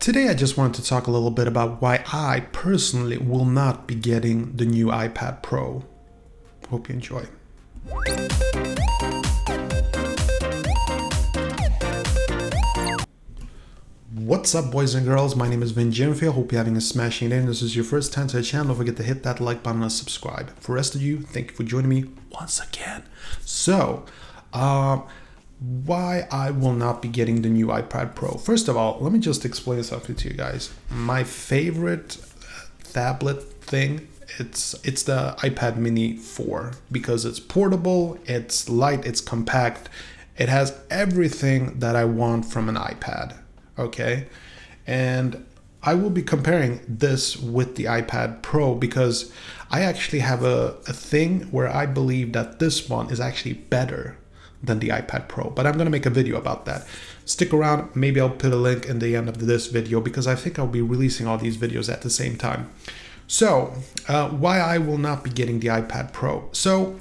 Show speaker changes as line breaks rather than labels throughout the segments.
Today, I just wanted to talk a little bit about why I personally will not be getting the new iPad Pro. Hope you enjoy. What's up, boys and girls? My name is Vin Jimfield. Hope you're having a smashing day. And this is your first time to the channel. Don't forget to hit that like button and subscribe. For the rest of you, thank you for joining me once again. So, uh, why I will not be getting the new iPad Pro. First of all, let me just explain something to you guys. My favorite uh, tablet thing it's it's the iPad mini 4 because it's portable, it's light, it's compact. It has everything that I want from an iPad okay? And I will be comparing this with the iPad Pro because I actually have a, a thing where I believe that this one is actually better than the iPad Pro, but I'm gonna make a video about that. Stick around, maybe I'll put a link in the end of this video because I think I'll be releasing all these videos at the same time. So, uh, why I will not be getting the iPad Pro. So,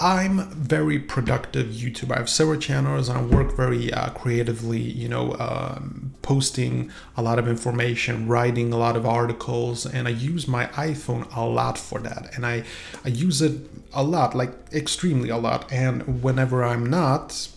I'm very productive YouTuber. I have several channels and I work very uh, creatively, you know, um, posting a lot of information, writing a lot of articles, and I use my iPhone a lot for that. And I, I use it a lot, like extremely a lot. And whenever I'm not,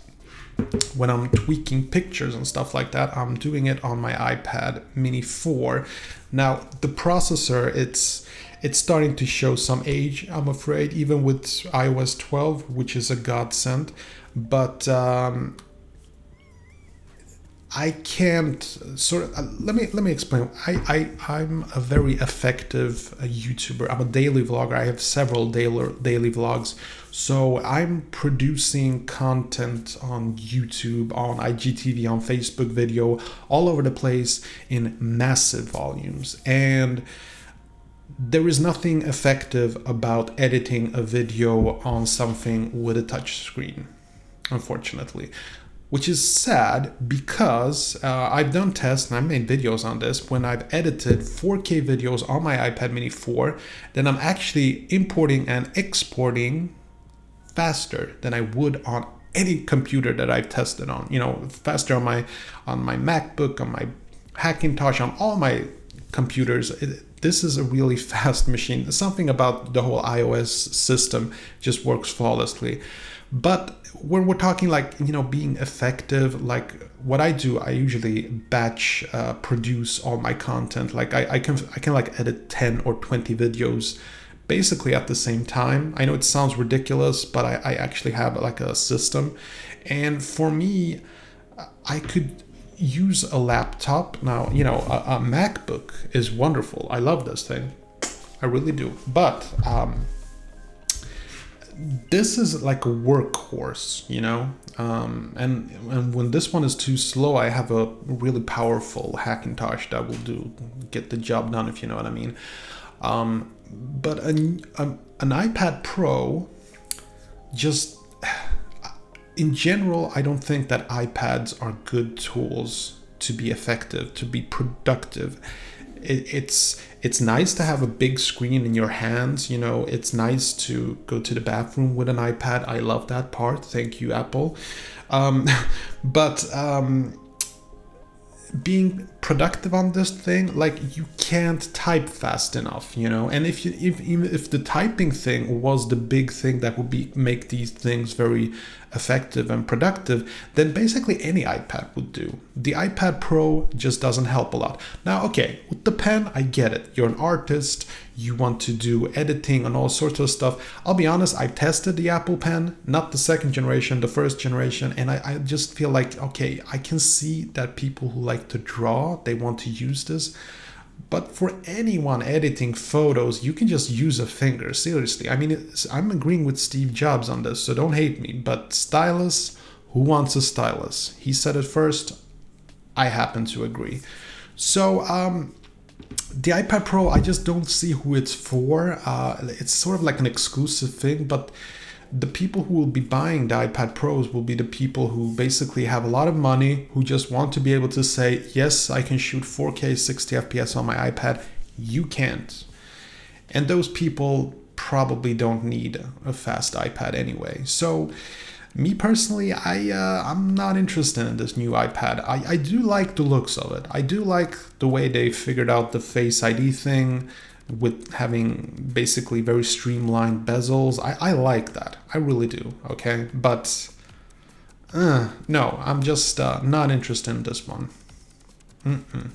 when I'm tweaking pictures and stuff like that, I'm doing it on my iPad Mini 4. Now, the processor, it's it's starting to show some age, I'm afraid, even with iOS 12, which is a godsend. But um, I can't sort of uh, let me let me explain. I, I I'm a very effective uh, YouTuber. I'm a daily vlogger. I have several daily daily vlogs. So I'm producing content on YouTube, on IGTV, on Facebook video, all over the place in massive volumes. And there is nothing effective about editing a video on something with a touch screen, unfortunately. Which is sad because uh, I've done tests and I've made videos on this. When I've edited 4K videos on my iPad mini 4, then I'm actually importing and exporting faster than I would on any computer that I've tested on. You know, faster on my on my MacBook, on my Hackintosh, on all my computers. It, this is a really fast machine. Something about the whole iOS system just works flawlessly. But when we're talking like, you know, being effective, like what I do, I usually batch uh, produce all my content. Like I, I can I can like edit 10 or 20 videos basically at the same time. I know it sounds ridiculous, but I, I actually have like a system. And for me, I could use a laptop. Now you know a, a, macbook is wonderful. I love this thing. I really do. But um, this is like a workhorse you know? Um, and and when this one is too slow i have a really powerful hackintosh that will do get the job done if you know what i mean. Um, but an, an ipad pro just in general, I don't think that iPads are good tools to be effective, to be productive. It, it's it's nice to have a big screen in your hands. You know, it's nice to go to the bathroom with an iPad. I love that part. Thank you, Apple. Um, but um, being productive on this thing like you can't type fast enough you know and if you if even if the typing thing was the big thing that would be make these things very effective and productive then basically any ipad would do. The ipad pro just doesn't help a lot. Now okay with the pen i get it. You're an artist you want to do editing and all sorts of stuff. I'll be honest i tested the apple pen not the second generation the first generation and I, I just feel like okay i can see that people who like to draw they want to use this. But for anyone editing photos, you can just use a finger. Seriously, I mean, I'm agreeing with Steve Jobs on this, so don't hate me. But stylus, who wants a stylus? He said it first. I happen to agree. So, um, the iPad Pro, I just don't see who it's for. Uh, it's sort of like an exclusive thing, but the people who will be buying the iPad Pros will be the people who basically have a lot of money, who just want to be able to say, yes, I can shoot 4K 60 FPS on my iPad. You can't. And those people probably don't need a fast iPad anyway. So me personally, I uh, I'm not interested in this new iPad. I, I do like the looks of it. I do like the way they figured out the Face ID thing with having basically very streamlined bezels. I, I like that. I really do. Okay, but uh, no, I'm just uh, not interested in this one. Mm-mm.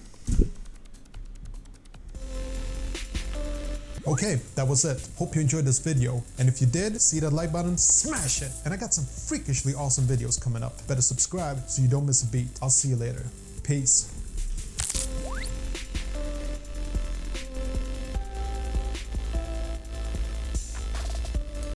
Okay, that was it. Hope you enjoyed this video. And if you did, see that like button, smash it. And I got some freakishly awesome videos coming up. Better subscribe so you don't miss a beat. I'll see you later. Peace.